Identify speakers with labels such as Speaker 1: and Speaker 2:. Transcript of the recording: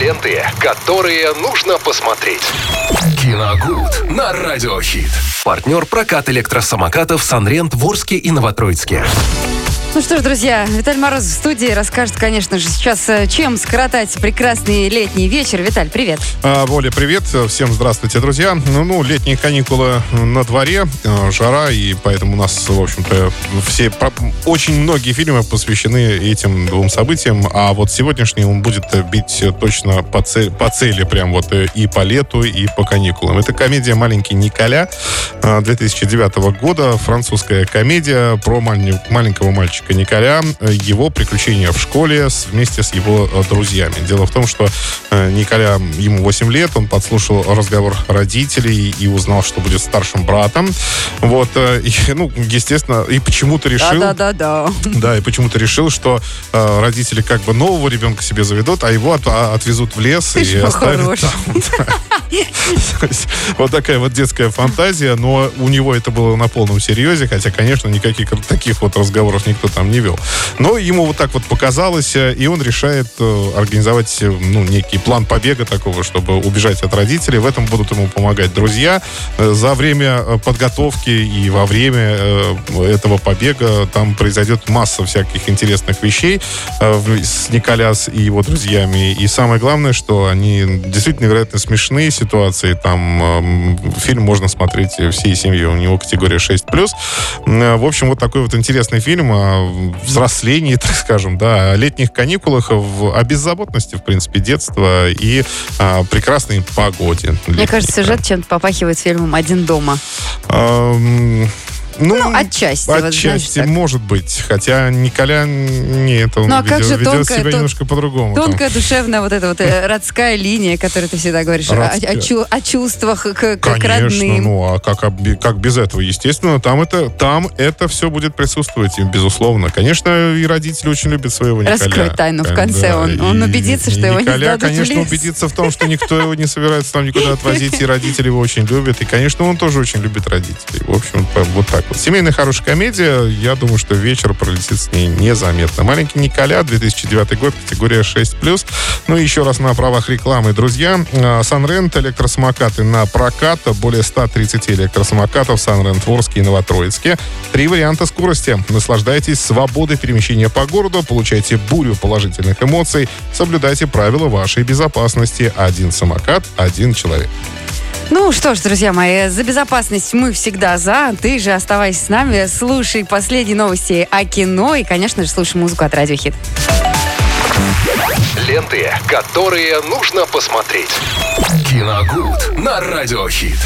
Speaker 1: Ленты, которые нужно посмотреть. Киногуд на Радиохит. Партнер прокат электросамокатов «Санрент» в Орске и Новотроицке.
Speaker 2: Ну что ж, друзья, Виталь Мороз в студии расскажет, конечно же, сейчас, э, чем скоротать прекрасный летний вечер. Виталь, привет.
Speaker 3: А, Воля, привет. Всем здравствуйте, друзья. Ну, ну, летние каникулы на дворе, э, жара, и поэтому у нас, в общем-то, все, очень многие фильмы посвящены этим двум событиям, а вот сегодняшний он будет бить точно по, це- по цели, прям вот э, и по лету, и по каникулам. Это комедия «Маленький Николя» э, 2009 года, французская комедия про малень- маленького мальчика Николя, э, его приключения в школе вместе с его э, друзьями. Дело в том, что э, Николя, ему 8 лет, он подслушал разговор родителей и узнал, что будет старшим братом. Вот, э, и, ну, естественно, и почему-то решил...
Speaker 2: Да-да-да-да.
Speaker 3: Да, и почему-то решил, что родители как бы нового ребенка себе заведут, а его от- а- отвезут в лес
Speaker 2: Ты
Speaker 3: и оставят там. Вот такая вот детская фантазия, но у него это было на полном серьезе, хотя, конечно, никаких таких вот разговоров никто там не вел. Но ему вот так вот показалось, э, и он решает э, организовать э, ну, некий план побега такого, чтобы убежать от родителей. В этом будут ему помогать друзья. За время подготовки и во время этого побега там произойдет масса всяких интересных вещей с Николяс и его друзьями. И самое главное, что они действительно невероятно смешные ситуации. Там эм, фильм можно смотреть всей семьей. У него категория 6+. Э, В общем, вот такой вот интересный фильм о взрослении, так скажем, да, о летних каникулах, в- о беззаботности, в принципе, детства и о прекрасной погоде.
Speaker 2: Мне
Speaker 3: летней.
Speaker 2: кажется, сюжет чем-то попахивает фильмом «Один дома».
Speaker 3: Эм, ну,
Speaker 2: Ну, отчасти, вот
Speaker 3: Отчасти,
Speaker 2: так.
Speaker 3: может быть. Хотя Николя, нет, он
Speaker 2: Ну, а как же
Speaker 3: ведет
Speaker 2: тонкая-
Speaker 3: себя
Speaker 2: тон-
Speaker 3: немножко по-другому. там.
Speaker 2: Тонкая, душевная вот эта вот э, родская линия, которую ты всегда говоришь, о, о о чувствах к, к- к
Speaker 3: Конечно,
Speaker 2: родным.
Speaker 3: ну а как, как без этого? Естественно, там это, там это все будет присутствовать, и, безусловно. Конечно, и родители очень любят своего Николя.
Speaker 2: Раскрой тайну в
Speaker 3: Э,
Speaker 2: конце. Он- он
Speaker 3: и-
Speaker 2: убедится,
Speaker 3: и
Speaker 2: что его не
Speaker 3: Николя,
Speaker 2: в
Speaker 3: конечно,
Speaker 2: лес.
Speaker 3: убедится в том, что никто его не собирается там никуда отвозить, и родители его очень любят. И, конечно, он тоже очень любит родителей. В общем, вот так вот. Семейная хорошая комедия. Я думаю, что вечер пролетит с ней незаметно. «Маленький Николя», 2009 год, категория 6+. Ну и еще раз на правах рекламы, друзья. Санрент, электросамокаты на прокат. Более 130 электросамокатов Санрент в Орске и Новотроицке. Три варианта скорости. Наслаждайтесь свободой перемещения по городу, получайте бурю положительных эмоций, соблюдайте правила вашей безопасности. Один самокат, один человек.
Speaker 2: Ну что ж, друзья мои, за безопасность мы всегда за. Ты же оставайся с нами, слушай последние новости о кино и, конечно же, слушай музыку от Радио Хит.
Speaker 1: Ленты, которые нужно посмотреть. Киногуд на Радиохит.